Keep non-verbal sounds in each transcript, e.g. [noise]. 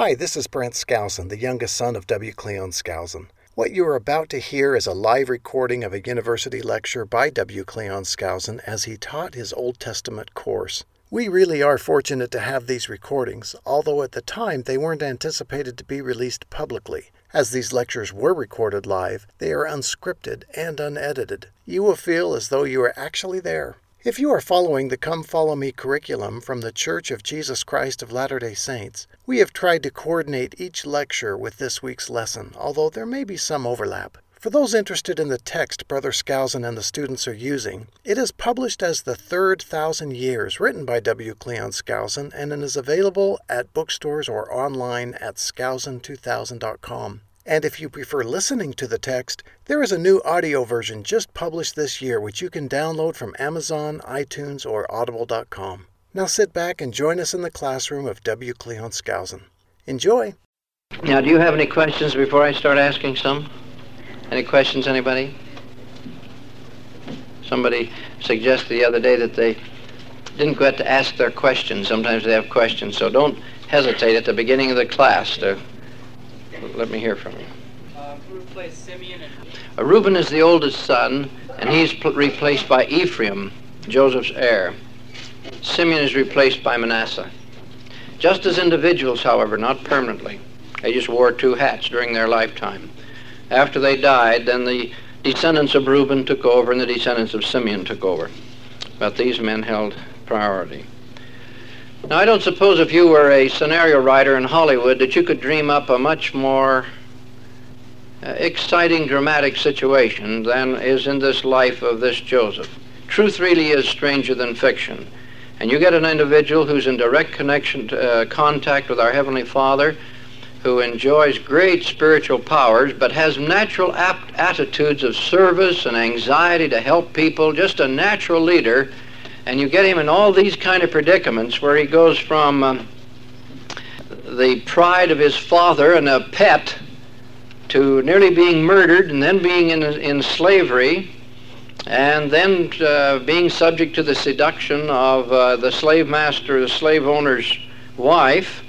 Hi, this is Brent Skousen, the youngest son of W. Cleon Skousen. What you are about to hear is a live recording of a university lecture by W. Cleon Skousen as he taught his Old Testament course. We really are fortunate to have these recordings, although at the time they weren't anticipated to be released publicly. As these lectures were recorded live, they are unscripted and unedited. You will feel as though you are actually there. If you are following the Come Follow Me curriculum from the Church of Jesus Christ of Latter day Saints, we have tried to coordinate each lecture with this week's lesson, although there may be some overlap. For those interested in the text Brother Skousen and the students are using, it is published as The Third Thousand Years, written by W. Cleon Skousen, and it is available at bookstores or online at skousen2000.com. And if you prefer listening to the text, there is a new audio version just published this year which you can download from Amazon, iTunes, or audible.com. Now sit back and join us in the classroom of W. Cleon Skousen. Enjoy! Now, do you have any questions before I start asking some? Any questions, anybody? Somebody suggested the other day that they didn't get to ask their questions. Sometimes they have questions, so don't hesitate at the beginning of the class to let me hear from you. Uh, who replaced Simeon and Uh, Reuben is the oldest son, and he's pl- replaced by Ephraim, Joseph's heir. Simeon is replaced by Manasseh. Just as individuals, however, not permanently. They just wore two hats during their lifetime. After they died, then the descendants of Reuben took over and the descendants of Simeon took over. But these men held priority. Now, I don't suppose if you were a scenario writer in Hollywood that you could dream up a much more uh, exciting, dramatic situation than is in this life of this Joseph. Truth really is stranger than fiction. And you get an individual who's in direct connection, uh, contact with our Heavenly Father, who enjoys great spiritual powers, but has natural apt attitudes of service and anxiety to help people, just a natural leader. And you get him in all these kind of predicaments where he goes from um, the pride of his father and a pet to nearly being murdered and then being in, in slavery and then uh, being subject to the seduction of uh, the slave master, the slave owner's wife,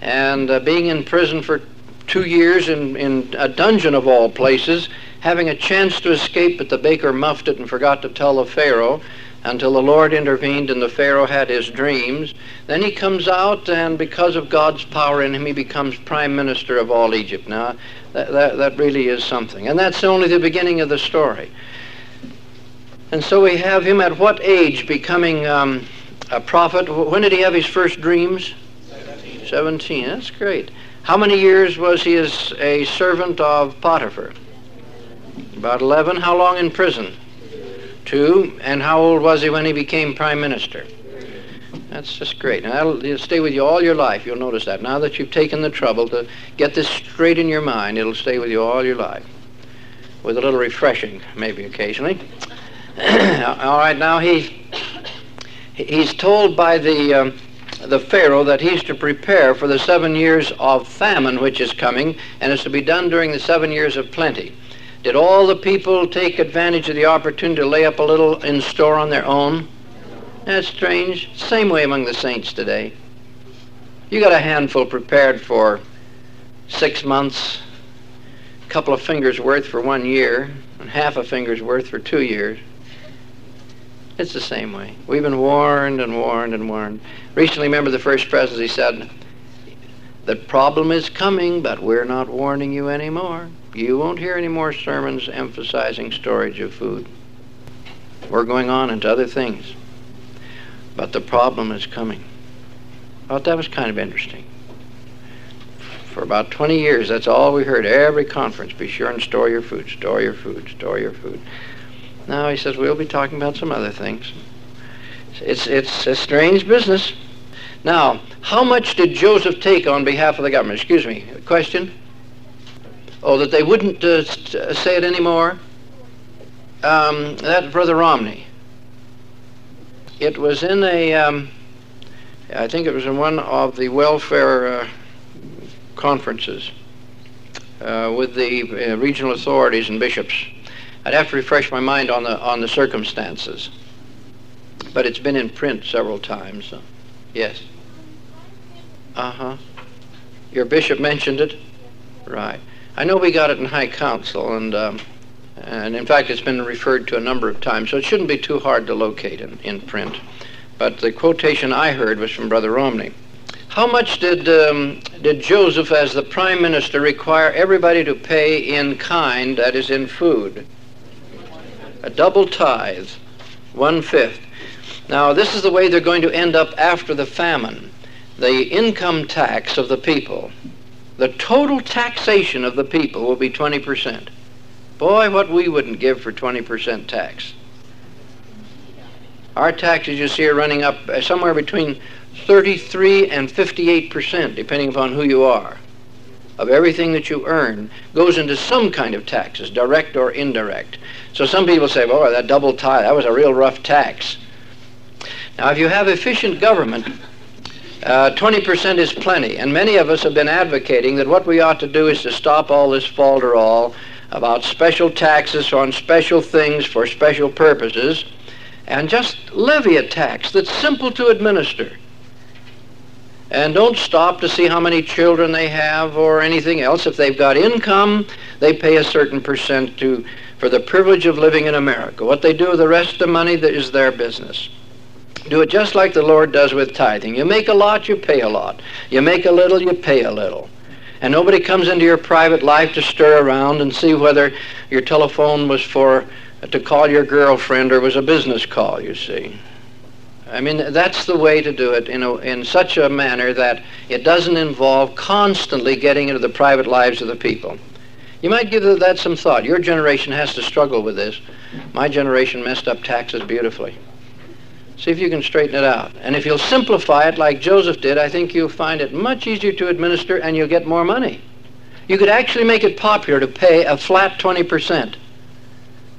and uh, being in prison for two years in, in a dungeon of all places, having a chance to escape, but the baker muffed it and forgot to tell the Pharaoh until the Lord intervened and the Pharaoh had his dreams. Then he comes out, and because of God's power in him, he becomes prime minister of all Egypt. Now, that, that, that really is something. And that's only the beginning of the story. And so we have him at what age becoming um, a prophet? When did he have his first dreams? 17. 17. That's great. How many years was he as a servant of Potiphar? About 11. How long in prison? Two. And how old was he when he became prime minister? That's just great. Now, that'll it'll stay with you all your life. You'll notice that. Now that you've taken the trouble to get this straight in your mind, it'll stay with you all your life. With a little refreshing, maybe occasionally. [clears throat] all right, now he he's told by the um, the Pharaoh that he's to prepare for the seven years of famine which is coming, and it's to be done during the seven years of plenty. Did all the people take advantage of the opportunity to lay up a little in store on their own? That's strange. Same way among the saints today. You got a handful prepared for six months, a couple of fingers worth for one year, and half a finger's worth for two years. It's the same way. We've been warned and warned and warned. Recently, remember the first presidency said, the problem is coming, but we're not warning you anymore. You won't hear any more sermons emphasizing storage of food. We're going on into other things. But the problem is coming. I thought that was kind of interesting. For about 20 years, that's all we heard. Every conference, be sure and store your food, store your food, store your food. Now he says we'll be talking about some other things. It's, it's a strange business. Now, how much did Joseph take on behalf of the government? Excuse me, question? Oh, that they wouldn't uh, say it anymore? Um, that's Brother Romney. It was in a, um, I think it was in one of the welfare uh, conferences uh, with the uh, regional authorities and bishops. I'd have to refresh my mind on the on the circumstances, but it's been in print several times. So. Yes. Uh huh. Your bishop mentioned it? Right. I know we got it in High Council, and, um, and in fact, it's been referred to a number of times, so it shouldn't be too hard to locate in, in print. But the quotation I heard was from Brother Romney. How much did, um, did Joseph, as the prime minister, require everybody to pay in kind, that is, in food? A double tithe, one fifth. Now, this is the way they're going to end up after the famine. The income tax of the people, the total taxation of the people will be 20%. Boy, what we wouldn't give for 20% tax. Our taxes, you see, are running up uh, somewhere between 33 and 58 percent, depending upon who you are, of everything that you earn goes into some kind of taxes, direct or indirect. So some people say, "Boy, that double tie, that was a real rough tax." Now, if you have efficient government, uh, 20% is plenty, and many of us have been advocating that what we ought to do is to stop all this falderall about special taxes on special things for special purposes, and just levy a tax that's simple to administer and don't stop to see how many children they have or anything else. If they've got income, they pay a certain percent to for the privilege of living in America. What they do with the rest of the money is their business. Do it just like the Lord does with tithing. You make a lot, you pay a lot. You make a little, you pay a little. And nobody comes into your private life to stir around and see whether your telephone was for to call your girlfriend or was a business call, you see. I mean, that's the way to do it in, a, in such a manner that it doesn't involve constantly getting into the private lives of the people. You might give that some thought. Your generation has to struggle with this. My generation messed up taxes beautifully. See if you can straighten it out. And if you'll simplify it like Joseph did, I think you'll find it much easier to administer and you'll get more money. You could actually make it popular to pay a flat 20%.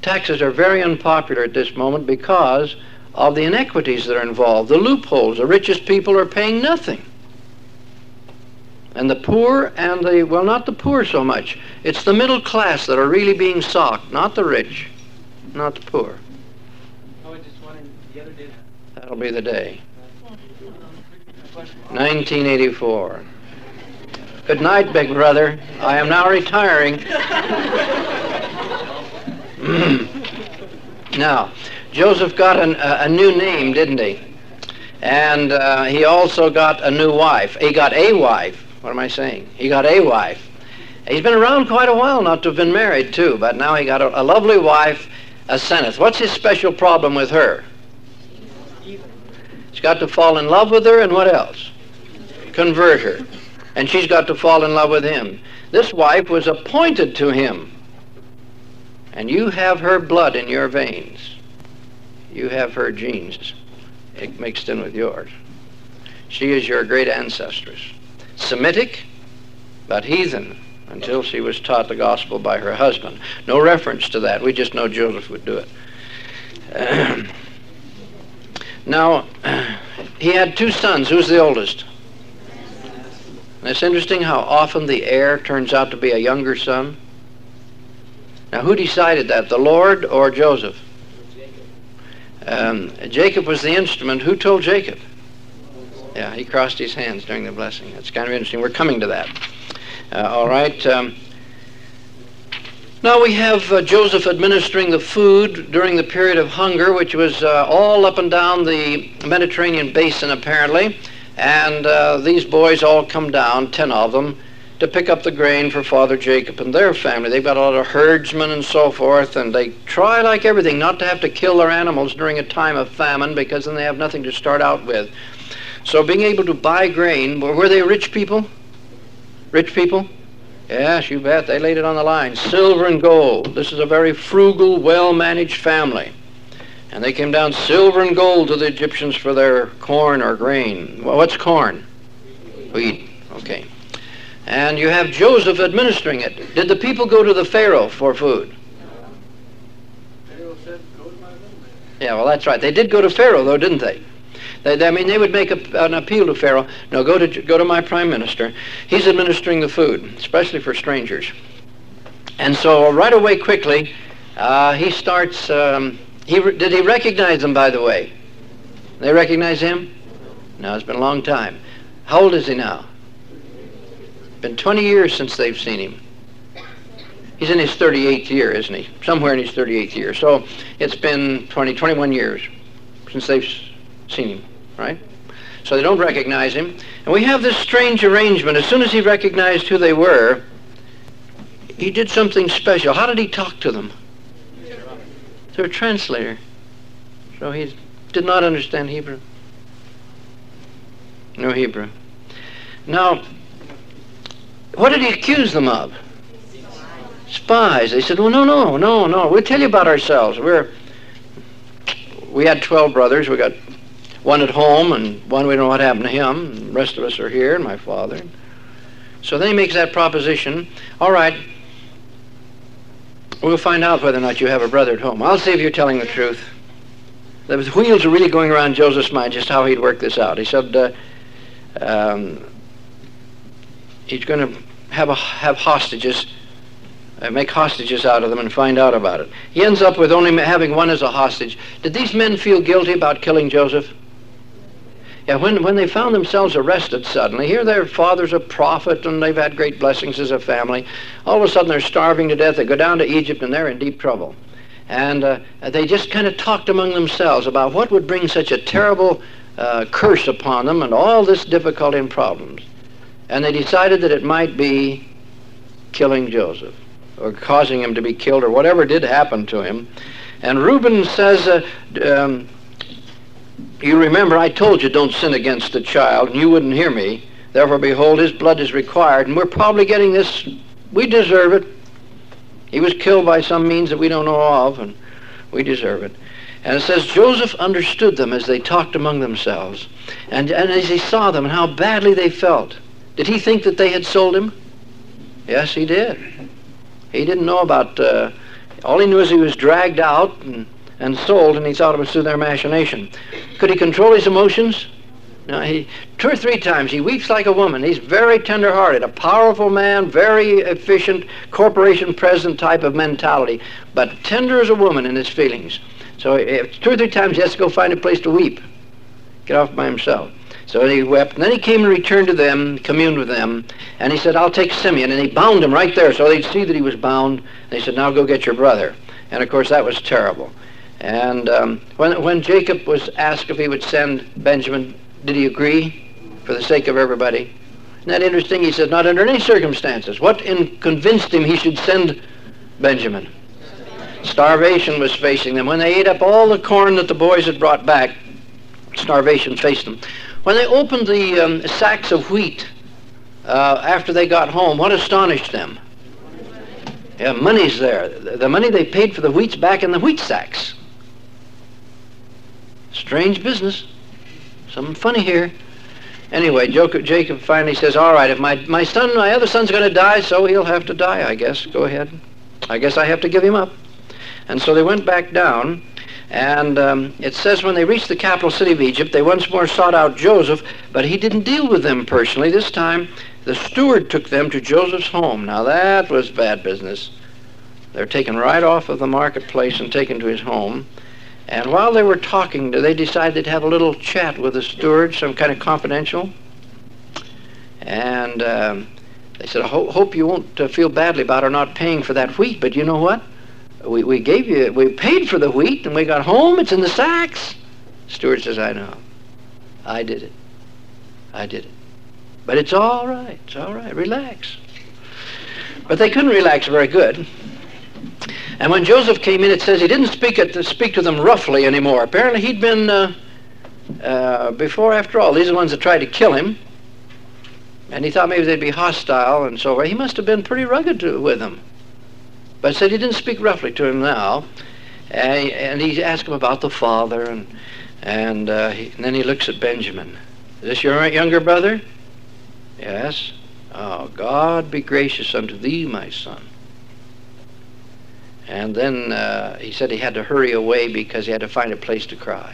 Taxes are very unpopular at this moment because of the inequities that are involved, the loopholes. The richest people are paying nothing. And the poor and the, well, not the poor so much. It's the middle class that are really being socked, not the rich, not the poor. Oh, I just wondered, the other day. That'll be the day. 1984. Good night, big brother. I am now retiring. [laughs] now, Joseph got an, a, a, new name, didn't he? And uh, he also got a new wife. He got a wife. What am I saying? He got a wife. He's been around quite a while not to have been married, too, but now he got a, a lovely wife, Asenath. What's his special problem with her? Got to fall in love with her, and what else? Convert her. And she's got to fall in love with him. This wife was appointed to him. And you have her blood in your veins you have her genes mixed in with yours. She is your great ancestress. Semitic, but heathen until she was taught the gospel by her husband. No reference to that. We just know Joseph would do it. [clears throat] now, he had two sons. Who's the oldest? And it's interesting how often the heir turns out to be a younger son. Now, who decided that, the Lord or Joseph? Um, Jacob was the instrument. Who told Jacob? Yeah, he crossed his hands during the blessing. That's kind of interesting. We're coming to that. Uh, all right. Um, now we have uh, Joseph administering the food during the period of hunger, which was uh, all up and down the Mediterranean basin, apparently. And uh, these boys all come down, ten of them, to pick up the grain for Father Jacob and their family. They've got a lot of herdsmen and so forth, and they try, like everything, not to have to kill their animals during a time of famine because then they have nothing to start out with. So being able to buy grain, were they rich people? Rich people? Yes, you bet. They laid it on the line. Silver and gold. This is a very frugal, well-managed family. And they came down silver and gold to the Egyptians for their corn or grain. Well, what's corn? Wheat. Okay and you have Joseph administering it. Did the people go to the Pharaoh for food? Yeah, well, that's right. They did go to Pharaoh, though, didn't they? They I mean, they would make a, an appeal to Pharaoh. No, go to go to my prime minister. He's administering the food, especially for strangers. And so, right away, quickly, uh, he starts. Um, he did he recognize them, by the way? They recognize him? No, it's been a long time. How old is he now? Been 20 years since they've seen him. He's in his 38th year, isn't he? Somewhere in his 38th year. So it's been 20, 21 years since they've seen him, right? So they don't recognize him. And we have this strange arrangement. As soon as he recognized who they were, he did something special. How did he talk to them? Through a translator. So he did not understand Hebrew. No Hebrew. Now, what did he accuse them of? Spies. They said, well, no, no, no, no. We'll tell you about ourselves. We're, we had 12 brothers. We got one at home and one we don't know what happened to him. And The rest of us are here and my father. So then he makes that proposition. All right, we'll find out whether or not you have a brother at home. I'll see if you're telling the truth. The wheels are really going around Joseph's mind just how he'd work this out. He said uh, um, he's going to have, a, have hostages uh, make hostages out of them and find out about it. He ends up with only having one as a hostage. Did these men feel guilty about killing Joseph? Yeah, when, when they found themselves arrested suddenly, here their father's a prophet and they've had great blessings as a family. All of a sudden they're starving to death. They go down to Egypt and they're in deep trouble. And uh, they just kind of talked among themselves about what would bring such a terrible uh, curse upon them and all this difficulty and problems. And they decided that it might be killing Joseph or causing him to be killed or whatever did happen to him. And Reuben says, uh, um, you remember I told you don't sin against the child, and you wouldn't hear me. Therefore, behold, his blood is required, and we're probably getting this. We deserve it. He was killed by some means that we don't know of, and we deserve it. And it says Joseph understood them as they talked among themselves, and, and as he saw them and how badly they felt. Did he think that they had sold him? Yes, he did. He didn't know about, uh, all he knew is he was dragged out and, and sold, and he thought it was through their machination. Could he control his emotions? No, he, two or three times he weeps like a woman. He's very tender-hearted, a powerful man, very efficient, corporation president type of mentality, but tender as a woman in his feelings. So two or three times he has to go find a place to weep, get off by himself. So he wept, and then he came and returned to them, communed with them, and he said, I'll take Simeon. And he bound him right there so they'd see that he was bound. They said, now go get your brother. And of course, that was terrible. And um, when, when Jacob was asked if he would send Benjamin, did he agree for the sake of everybody? Isn't that interesting? He said, not under any circumstances. What in convinced him he should send Benjamin? Starvation was facing them. When they ate up all the corn that the boys had brought back, starvation faced them. When they opened the um, sacks of wheat uh, after they got home, what astonished them? Yeah, money's there. The money they paid for the wheat's back in the wheat sacks. Strange business. Something funny here. Anyway, Jacob finally says, all right, if my, my son, my other son's going to die, so he'll have to die, I guess. Go ahead. I guess I have to give him up. And so they went back down, and um, it says when they reached the capital city of Egypt, they once more sought out Joseph, but he didn't deal with them personally. This time, the steward took them to Joseph's home. Now that was bad business. They're taken right off of the marketplace and taken to his home. And while they were talking, they decided to have a little chat with the steward, some kind of confidential. And um, they said, I ho- hope you won't uh, feel badly about our not paying for that wheat, but you know what? We, we gave you, we paid for the wheat and we got home, it's in the sacks. Steward says, I know. I did it. I did it. But it's all right. It's all right. Relax. But they couldn't relax very good. And when Joseph came in, it says he didn't speak, at, speak to them roughly anymore. Apparently he'd been, uh, uh, before, after all, these are the ones that tried to kill him. And he thought maybe they'd be hostile and so forth. He must have been pretty rugged to, with them. But said he didn't speak roughly to him now. And he, and he asked him about the father, and, and, uh, he, and then he looks at Benjamin. Is this your younger brother? Yes. Oh, God be gracious unto thee, my son. And then uh, he said he had to hurry away because he had to find a place to cry.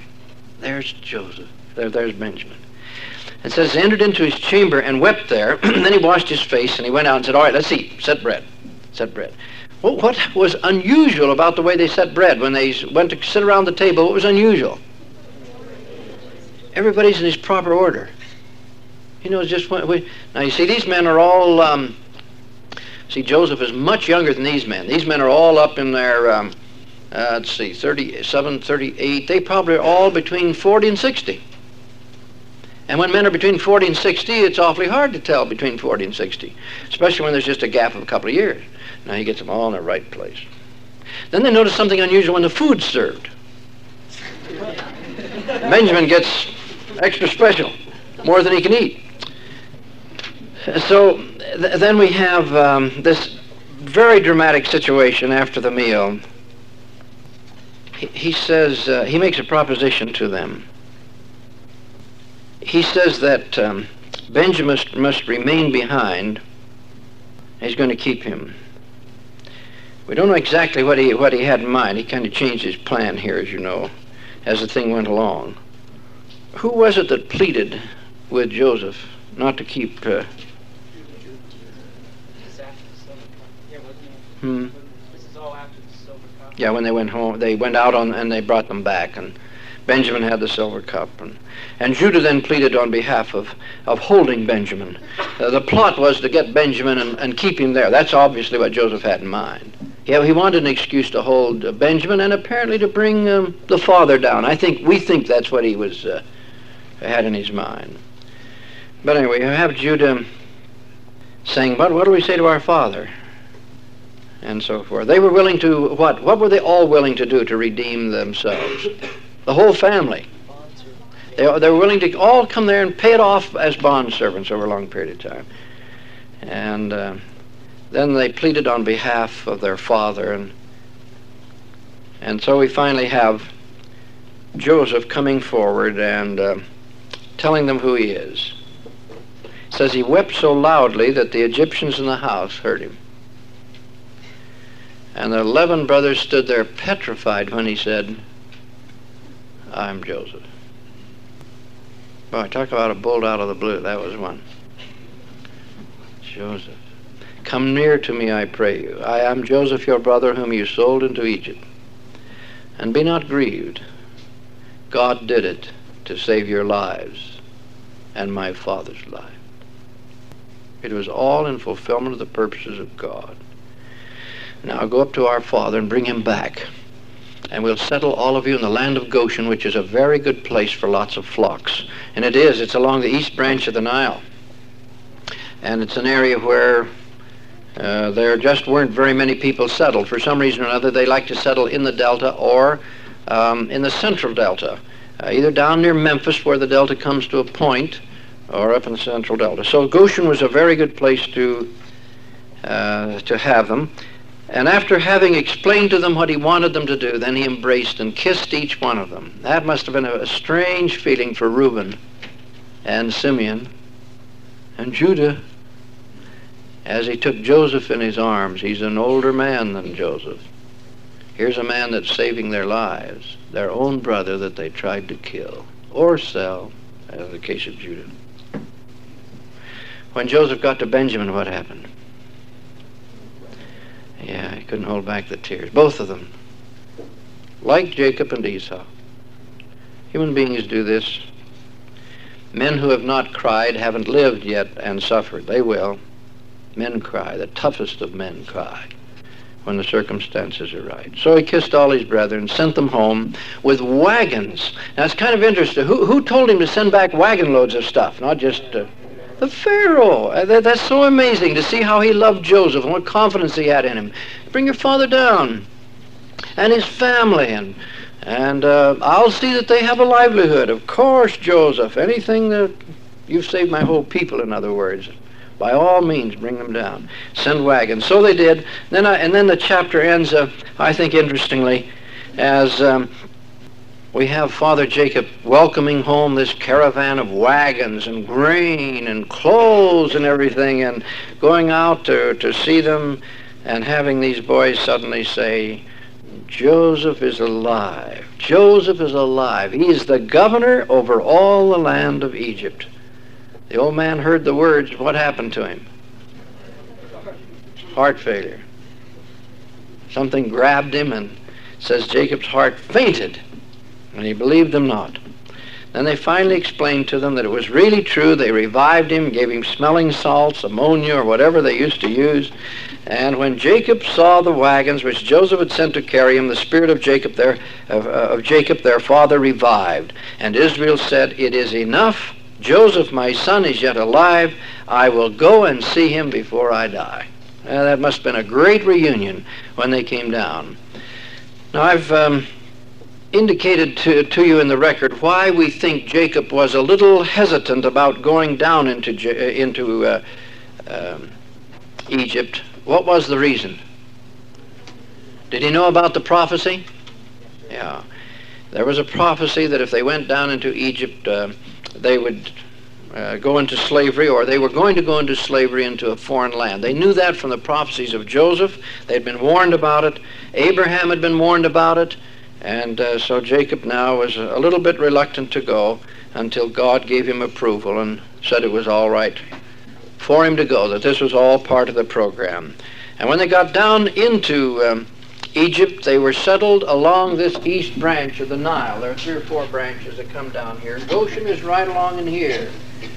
There's Joseph. There, there's Benjamin. And says he entered into his chamber and wept there. [clears throat] then he washed his face and he went out and said, All right, let's eat. Set bread. Set bread. Well, what was unusual about the way they set bread when they went to sit around the table? What was unusual? Everybody's in his proper order. He knows just what. We, now you see, these men are all. Um, see, Joseph is much younger than these men. These men are all up in their. Um, uh, let's see, 37, 38. They probably are all between 40 and 60. And when men are between 40 and 60, it's awfully hard to tell between 40 and 60, especially when there's just a gap of a couple of years. Now he gets them all in the right place. Then they notice something unusual when the food's served. Benjamin gets extra special, more than he can eat. So th- then we have um, this very dramatic situation after the meal. He, he says, uh, he makes a proposition to them. He says that um, Benjamin must, remain behind. He's going to keep him. We don't know exactly what he, what he had in mind. He kind of changed his plan here, as you know, as the thing went along. Who was it that pleaded with Joseph not to keep... Uh, Hmm. Yeah, when they went home, they went out on and they brought them back, and Benjamin had the silver cup, and and Judah then pleaded on behalf of of holding Benjamin. Uh, the plot was to get Benjamin and, and keep him there. That's obviously what Joseph had in mind. Yeah, he wanted an excuse to hold uh, Benjamin and apparently to bring um, the father down. I think we think that's what he was uh, had in his mind. But anyway, you have Judah saying, "But what do we say to our father?" And so forth. They were willing to what? What were they all willing to do to redeem themselves? The whole family. They, they were willing to all come there and pay it off as bond servants over a long period of time. And uh, then they pleaded on behalf of their father, and and so we finally have Joseph coming forward and uh, telling them who he is. It says he wept so loudly that the Egyptians in the house heard him. And the eleven brothers stood there petrified when he said, I'm Joseph. Boy, talk about a bolt out of the blue. That was one. Joseph. Come near to me, I pray you. I am Joseph, your brother, whom you sold into Egypt. And be not grieved. God did it to save your lives and my father's life. It was all in fulfillment of the purposes of God. Now go up to our father and bring him back. And we'll settle all of you in the land of Goshen, which is a very good place for lots of flocks. And it is. It's along the east branch of the Nile. And it's an area where uh, there just weren't very many people settled. For some reason or another, they like to settle in the delta or um, in the central delta, uh, either down near Memphis, where the delta comes to a point, or up in the central delta. So Goshen was a very good place to uh, to have them. And after having explained to them what he wanted them to do, then he embraced and kissed each one of them. That must have been a, strange feeling for Reuben and Simeon and Judah as he took Joseph in his arms. He's an older man than Joseph. Here's a man that's saving their lives, their own brother that they tried to kill or sell, as the case of Judah. When Joseph got to Benjamin, what happened? Yeah, he couldn't hold back the tears. Both of them. Like Jacob and Esau. Human beings do this. Men who have not cried haven't lived yet and suffered. They will. Men cry. The toughest of men cry when the circumstances are right. So he kissed all his brethren, sent them home with wagons. Now it's kind of interesting. Who, who told him to send back wagon loads of stuff, not just uh, the Pharaoh. Uh, so amazing to see how he loved Joseph and what confidence he had in him. Bring your father down and his family and and uh, I'll see that they have a livelihood. Of course, Joseph. Anything that you've saved my whole people, in other words. By all means, bring them down. Send wagons. So they did. Then I, and then the chapter ends, uh, I think, interestingly, as um, we have Father Jacob welcoming home this caravan of wagons and grain and clothes and everything and going out to, to see them and having these boys suddenly say, Joseph is alive. Joseph is alive. He is the governor over all the land of Egypt. The old man heard the words. What happened to him? Heart failure. Something grabbed him and says Jacob's heart fainted and he believed them not. Then they finally explained to them that it was really true. They revived him, gave him smelling salts, ammonia, or whatever they used to use. And when Jacob saw the wagons which Joseph had sent to carry him, the spirit of Jacob, their, of, uh, of Jacob, their father, revived. And Israel said, It is enough. Joseph, my son, is yet alive. I will go and see him before I die. Uh, that must have been a great reunion when they came down. Now, I've um, indicated to, to you in the record why we think Jacob was a little hesitant about going down into, into uh, um, Egypt what was the reason? Did he know about the prophecy? Yeah. There was a prophecy that if they went down into Egypt, uh, they would uh, go into slavery, or they were going to go into slavery into a foreign land. They knew that from the prophecies of Joseph. They had been warned about it. Abraham had been warned about it. And uh, so Jacob now was a little bit reluctant to go until God gave him approval and said it was all right for him to go, that this was all part of the program. And when they got down into um, Egypt, they were settled along this east branch of the Nile. There are three or four branches that come down here. Goshen is right along in here.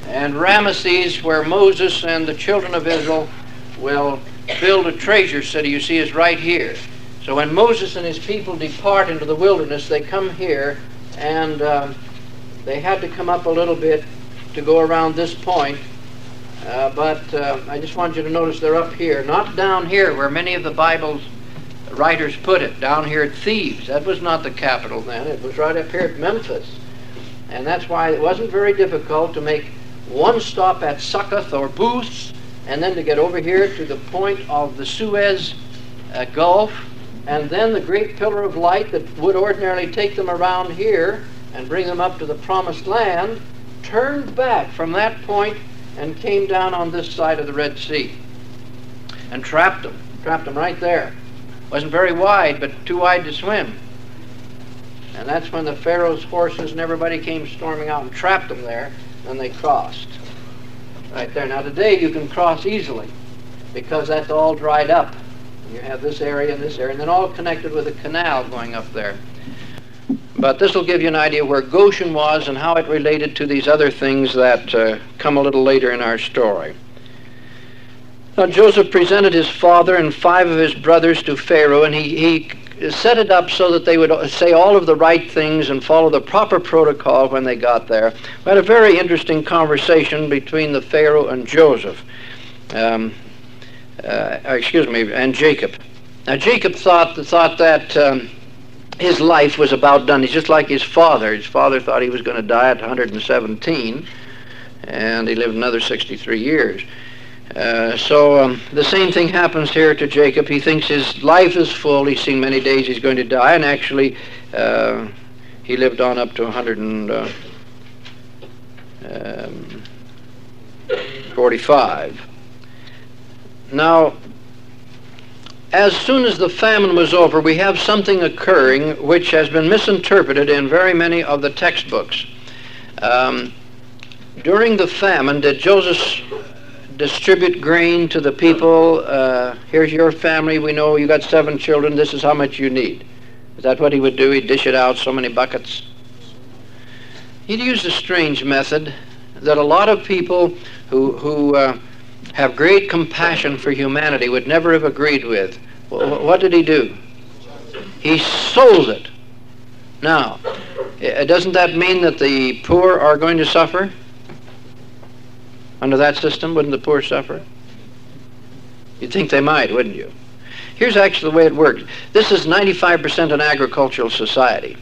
And Ramesses, where Moses and the children of Israel will build a treasure city, you see, is right here. So when Moses and his people depart into the wilderness, they come here, and um, they had to come up a little bit to go around this point uh, but uh, I just want you to notice they're up here, not down here where many of the Bible's writers put it, down here at Thebes. That was not the capital then. It was right up here at Memphis. And that's why it wasn't very difficult to make one stop at Succoth or Booths and then to get over here to the point of the Suez uh, Gulf and then the great pillar of light that would ordinarily take them around here and bring them up to the promised land turned back from that point and came down on this side of the Red Sea and trapped them, trapped them right there. Wasn't very wide, but too wide to swim. And that's when the Pharaoh's horses and everybody came storming out and trapped them there, and they crossed. Right there. Now today you can cross easily because that's all dried up. You have this area and this area, and then all connected with a canal going up there. But this will give you an idea where Goshen was and how it related to these other things that uh, come a little later in our story. Now, Joseph presented his father and five of his brothers to Pharaoh, and he, he set it up so that they would say all of the right things and follow the proper protocol when they got there. We had a very interesting conversation between the Pharaoh and Joseph, um, uh, excuse me, and Jacob. Now, Jacob thought, thought that. Um, his life was about done. He's just like his father. His father thought he was going to die at 117, and he lived another 63 years. Uh, so um, the same thing happens here to Jacob. He thinks his life is full. He's seen many days he's going to die, and actually, uh, he lived on up to 145. Now, as soon as the famine was over, we have something occurring which has been misinterpreted in very many of the textbooks. Um, during the famine, did Joseph distribute grain to the people? Uh, here's your family. We know you got seven children. This is how much you need. Is that what he would do? He'd dish it out so many buckets. He'd used a strange method that a lot of people who, who uh, have great compassion for humanity would never have agreed with. What did he do? He sold it. Now, doesn't that mean that the poor are going to suffer? Under that system, wouldn't the poor suffer? You'd think they might, wouldn't you? Here's actually the way it works. This is 95% an agricultural society.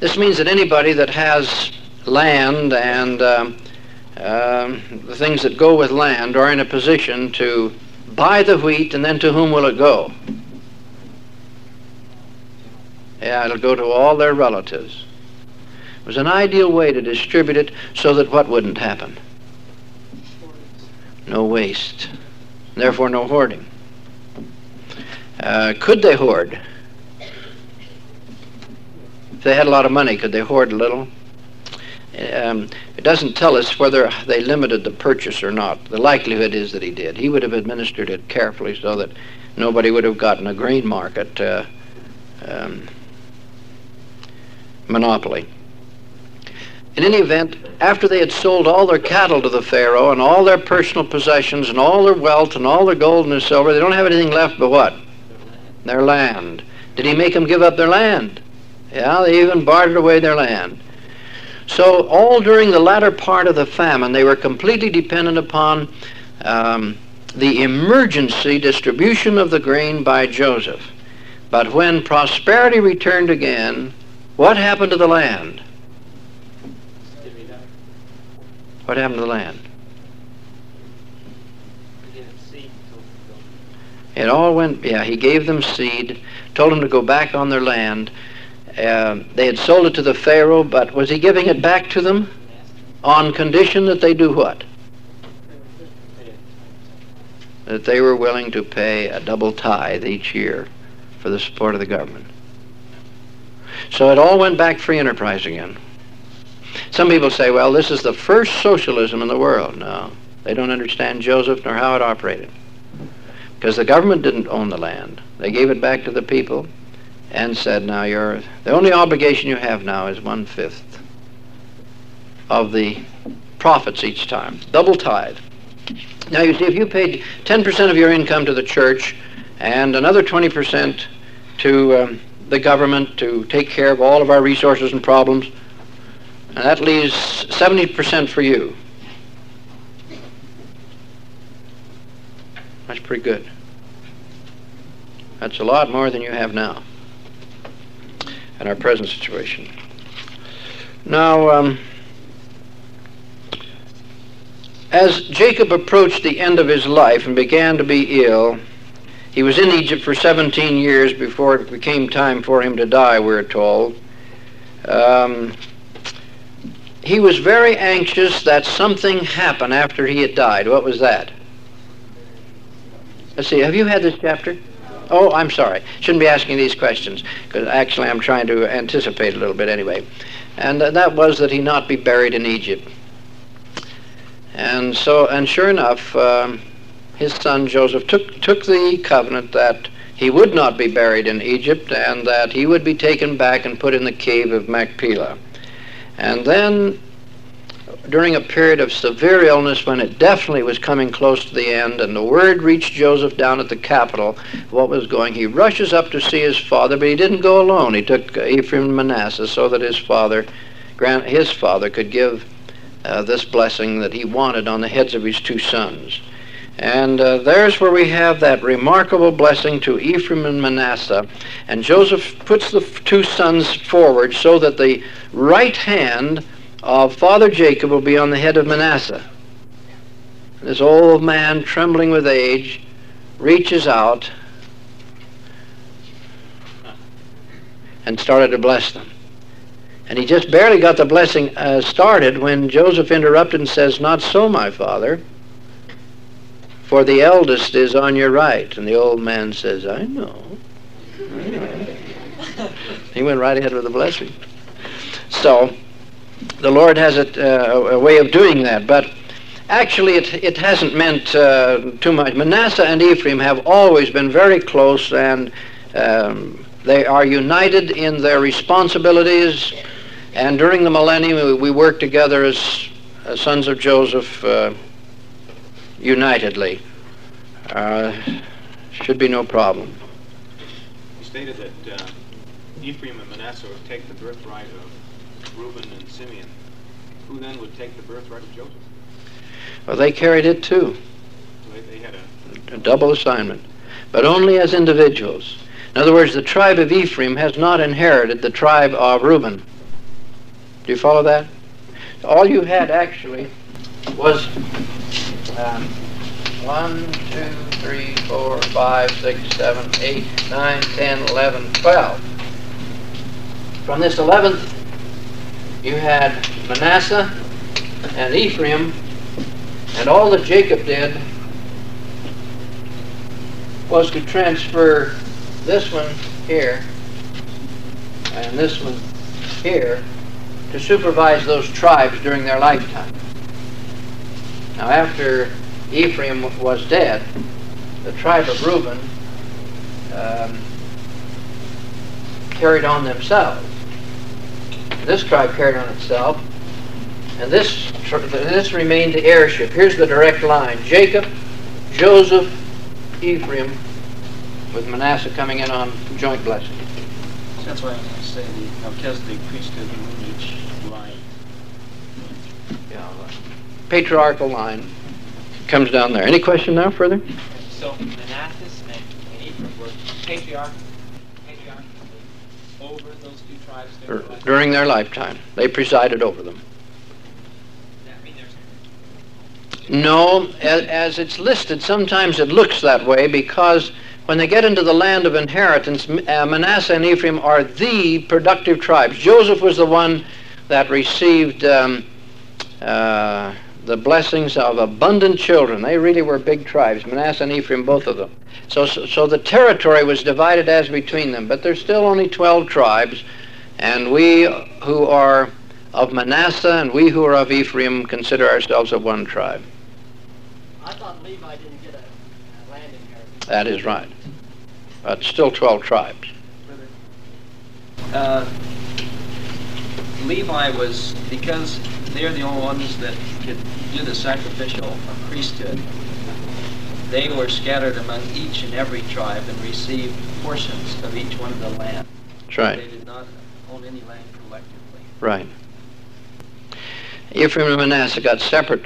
This means that anybody that has land and um, um, the things that go with land are in a position to buy the wheat and then to whom will it go? Yeah, it'll go to all their relatives. It was an ideal way to distribute it so that what wouldn't happen? No waste. Therefore, no hoarding. Uh, could they hoard? If they had a lot of money, could they hoard a little? Um, it doesn't tell us whether they limited the purchase or not. The likelihood is that he did. He would have administered it carefully so that nobody would have gotten a grain market uh, um, monopoly. in any event, after they had sold all their cattle to the Pharaoh and all their personal possessions and all their wealth and all their gold and their silver, they don't have anything left but what? Their land. Did he make them give up their land? Yeah, they even bartered away their land. So, all during the latter part of the famine, they were completely dependent upon um, the emergency distribution of the grain by Joseph. But when prosperity returned again, what happened to the land? What happened to the land? It all went, yeah, he gave them seed, told them to go back on their land. Uh, they had sold it to the Pharaoh, but was he giving it back to them on condition that they do what? That they were willing to pay a double tithe each year for the support of the government. So it all went back free enterprise again. Some people say, well, this is the first socialism in the world. No, they don't understand Joseph nor how it operated. Because the government didn't own the land. They gave it back to the people and said, now you're, the only obligation you have now is one-fifth of the profits each time, double tithe. Now you see, if you paid 10% of your income to the church and another 20% to um, the government to take care of all of our resources and problems, and that leaves 70% for you. That's pretty good. That's a lot more than you have now in our present situation. Now, um, as Jacob approached the end of his life and began to be ill, he was in Egypt for 17 years before it became time for him to die, we're told. Um, he was very anxious that something happen after he had died. What was that? Let's see, have you had this chapter? Oh, I'm sorry. Shouldn't be asking these questions because actually I'm trying to anticipate a little bit anyway. And uh, that was that he not be buried in Egypt. And so, and sure enough, um, his son Joseph took took the covenant that he would not be buried in Egypt and that he would be taken back and put in the cave of Machpelah. And then, during a period of severe illness when it definitely was coming close to the end, and the word reached Joseph down at the capital what was going, he rushes up to see his father, but he didn't go alone. He took Ephraim and Manasseh so that his father, his father, could give uh, this blessing that he wanted on the heads of his two sons. And uh, there's where we have that remarkable blessing to Ephraim and Manasseh. And Joseph puts the two sons forward so that the right hand of Father Jacob will be on the head of Manasseh. This old man, trembling with age, reaches out and started to bless them. And he just barely got the blessing uh, started when Joseph interrupted and says, Not so, my father for the eldest is on your right. And the old man says, I know. I [laughs] know. he went right ahead with the blessing. So, the Lord has a, uh, a way of doing that. But actually, it, it hasn't meant uh, too much. Manasseh and Ephraim have always been very close, and um, they are united in their responsibilities. And during the millennium, we, we worked together as, as sons of Joseph. Uh, unitedly. Uh, should be no problem. He stated that uh, Ephraim and Manasseh would take the birthright of Reuben and Simeon. Who then would take the birthright of Joseph? Well, they carried it too. So they, they had a, a double assignment, but only as individuals. In other words, the tribe of Ephraim has not inherited the tribe of Reuben. Do you follow that? All you had actually was um, 1, 2, 3, 4, 5, 6, 7, 8, 9, 10, 11, 12. From this 11th, you had Manasseh and Ephraim, and all that Jacob did was to transfer this one here and this one here to supervise those tribes during their lifetime. Now, after Ephraim was dead, the tribe of Reuben um, carried on themselves. This tribe carried on itself, And this, this remained the heirship. Here's the direct line. Jacob, Joseph, Ephraim, with Manasseh coming in on joint blessing. That's why I'm going to say the Melchizedek priesthood lineage line. Yeah, patriarchal line comes down there. Any question now further? So Manasseh and Ephraim were patriarch, patriarch over those two tribes during their lifetime. They presided over them. No, as, as it's listed, sometimes it looks that way because when they get into the land of inheritance, uh, Manasseh and Ephraim are the productive tribes. Joseph was the one that received um, uh, the blessings of abundant children. They really were big tribes, Manasseh and Ephraim, both of them. So, so, so the territory was divided as between them, but there's still only 12 tribes, and we who are of Manasseh and we who are of Ephraim consider ourselves of one tribe. I thought Levi didn't get a, a land inheritance. That is right. But still 12 tribes. Uh, Levi was, because they're the only ones that could do the sacrificial priesthood, they were scattered among each and every tribe and received portions of each one of the land. That's right. They did not own any land collectively. Right. Ephraim and Manasseh got separate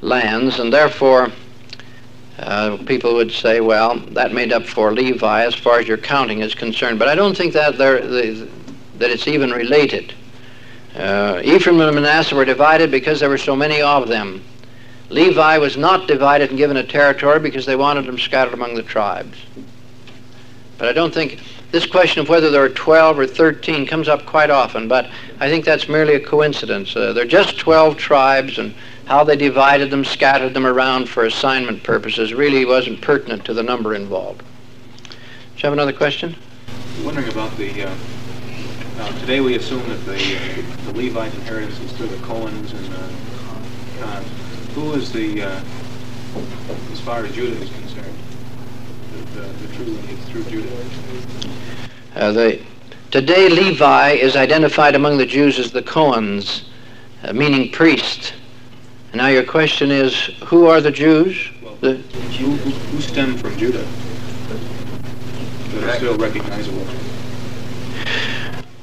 lands, and therefore uh, people would say, well, that made up for Levi as far as your counting is concerned. But I don't think that they're, the, that it's even related. Uh, Ephraim and Manasseh were divided because there were so many of them. Levi was not divided and given a territory because they wanted them scattered among the tribes. But I don't think this question of whether there are 12 or 13 comes up quite often, but I think that's merely a coincidence. Uh, there are just 12 tribes, and how they divided them, scattered them around for assignment purposes really wasn't pertinent to the number involved. Do you have another question? Wondering about the, uh, uh, today we assume that the, uh, the Levite inheritance is through the Cohens and uh, Khans. Who is the, uh, as far as Judah is concerned, the, the, the true lineage through Judah? Uh, the, today, Levi is identified among the Jews as the Cohens, uh, meaning priest. Now your question is, who are the Jews? Well, The, who, who, who stem from Judah? That are still recognizable.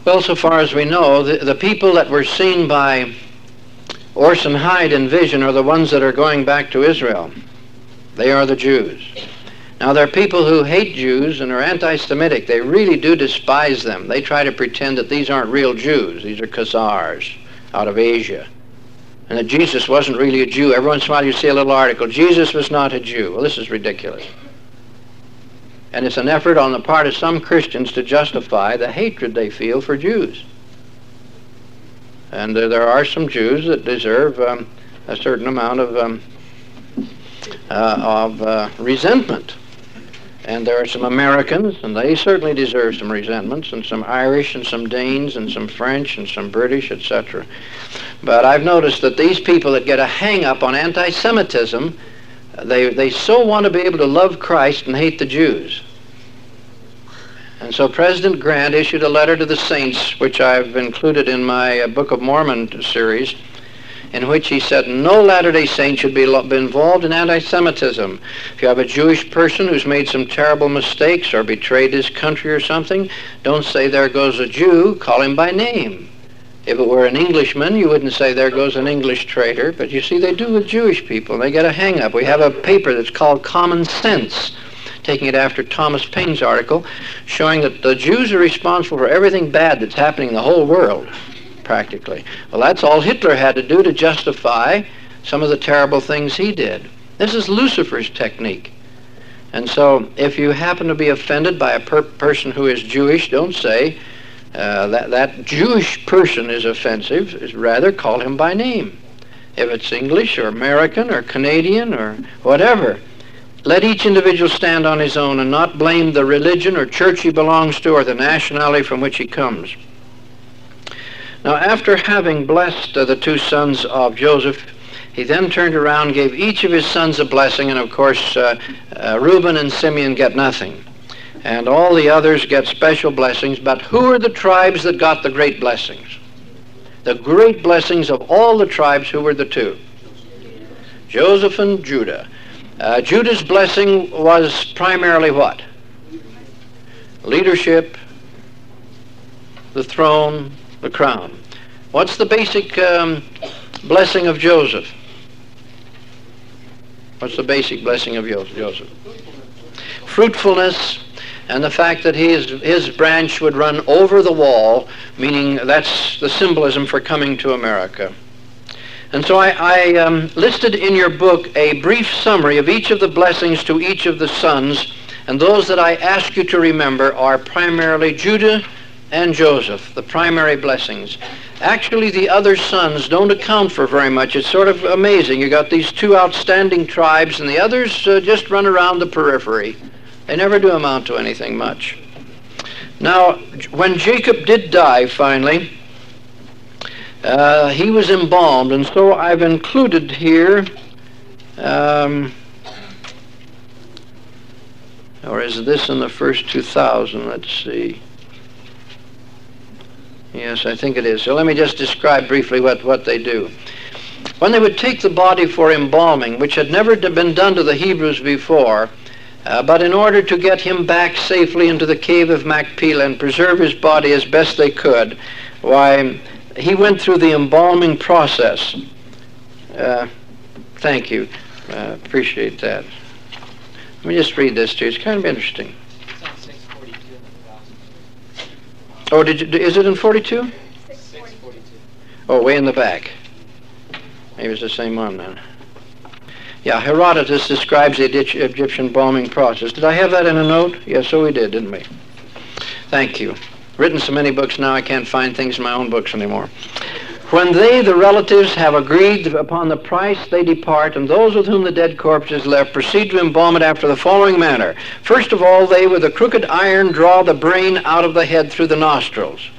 well, so far as we know, the, the people that were seen by Orson Hyde in vision are the ones that are going back to Israel. They are the Jews. Now, there are people who hate Jews and are anti-Semitic. They really do despise them. They try to pretend that these aren't real Jews. These are Khazars out of Asia. And that Jesus wasn't really a Jew. Every once in a while you see a little article, Jesus was not a Jew. Well, this is ridiculous. And it's an effort on the part of some Christians to justify the hatred they feel for Jews. And uh, there are some Jews that deserve um, a certain amount of, um, uh, of uh, resentment. And there are some Americans, and they certainly deserve some resentments, and some Irish, and some Danes, and some French, and some British, etc. But I've noticed that these people that get a hang up on anti Semitism, they, they so want to be able to love Christ and hate the Jews. And so President Grant issued a letter to the saints, which I've included in my uh, Book of Mormon series, in which he said no Latter-day Saint should be, involved in anti-Semitism. If you have a Jewish person who's made some terrible mistakes or betrayed his country or something, don't say there goes a Jew, call him by name. If it were an Englishman, you wouldn't say there goes an English traitor, but you see they do with Jewish people. They get a hang-up. We have a paper that's called Common Sense, taking it after Thomas Paine's article, showing that the Jews are responsible for everything bad that's happening in the whole world, practically. Well, that's all Hitler had to do to justify some of the terrible things he did. This is Lucifer's technique. And so if you happen to be offended by a per- person who is Jewish, don't say uh, that, that Jewish person is offensive, rather call him by name. If it's English or American or Canadian or whatever, let each individual stand on his own and not blame the religion or church he belongs to or the nationality from which he comes. Now, after having blessed uh, the two sons of Joseph, he then turned around gave each of his sons a blessing, and of course, uh, uh, Reuben and Simeon get nothing. And all the others get special blessings, but who are the tribes that got the great blessings? the great blessings of all the tribes who were the two? Joseph and Judah. Uh, Judah's blessing was primarily what? Leadership, the throne, the crown. What's the basic um, blessing of Joseph? What's the basic blessing of Joseph? Fruitfulness and the fact that his, his branch would run over the wall, meaning that's the symbolism for coming to America. And so I, I um, listed in your book a brief summary of each of the blessings to each of the sons, and those that I ask you to remember are primarily Judah and Joseph, the primary blessings. Actually, the other sons don't account for very much. It's sort of amazing. You got these two outstanding tribes, and the others uh, just run around the periphery. They never do amount to anything much. Now, when Jacob did die finally, uh, he was embalmed, and so I've included here, um, or is this in the first 2000? Let's see. Yes, I think it is. So let me just describe briefly what, what they do. When they would take the body for embalming, which had never been done to the Hebrews before, uh, but in order to get him back safely into the cave of Machpelah and preserve his body as best they could, why, he went through the embalming process. Uh, thank you. Uh, appreciate that. Let me just read this to you. It's kind of interesting. Oh, did you, is it in 42? 642. Oh, way in the back. Maybe it's the same one then. Yeah, Herodotus describes the Egyptian embalming process. Did I have that in a note? Yes, so we did, didn't we? Thank you. Written so many books now I can't find things in my own books anymore. When they, the relatives, have agreed upon the price, they depart, and those with whom the dead corpse is left proceed to embalm it after the following manner. First of all, they with a crooked iron draw the brain out of the head through the nostrils.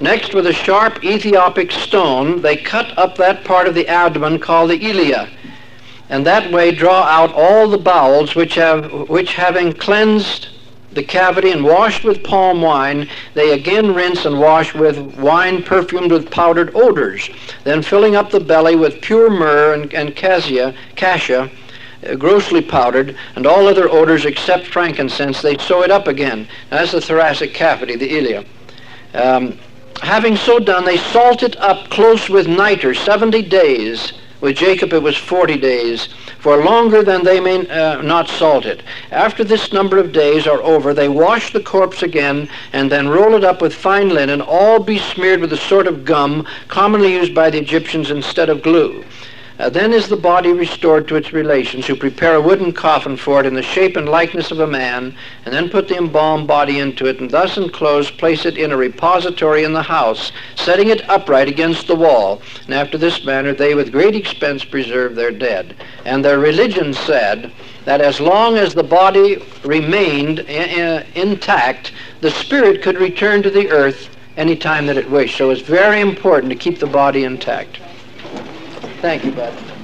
Next, with a sharp Ethiopic stone, they cut up that part of the abdomen called the ilia, and that way draw out all the bowels which have, which having cleansed the cavity and washed with palm wine, they again rinse and wash with wine perfumed with powdered odors. Then filling up the belly with pure myrrh and, and cassia, cassia, uh, grossly powdered, and all other odors except frankincense, they sew it up again. That's the thoracic cavity, the ilia. Um, having so done, they salt it up close with nitre 70 days. With Jacob it was 40 days for longer than they may uh, not salt it. After this number of days are over, they wash the corpse again and then roll it up with fine linen, all besmeared with a sort of gum commonly used by the Egyptians instead of glue. Uh, then is the body restored to its relations, who prepare a wooden coffin for it in the shape and likeness of a man, and then put the embalmed body into it, and thus enclosed place it in a repository in the house, setting it upright against the wall. And after this manner they with great expense preserve their dead. And their religion said that as long as the body remained I- I- intact, the spirit could return to the earth any time that it wished. So it's very important to keep the body intact. Thank you, Bud.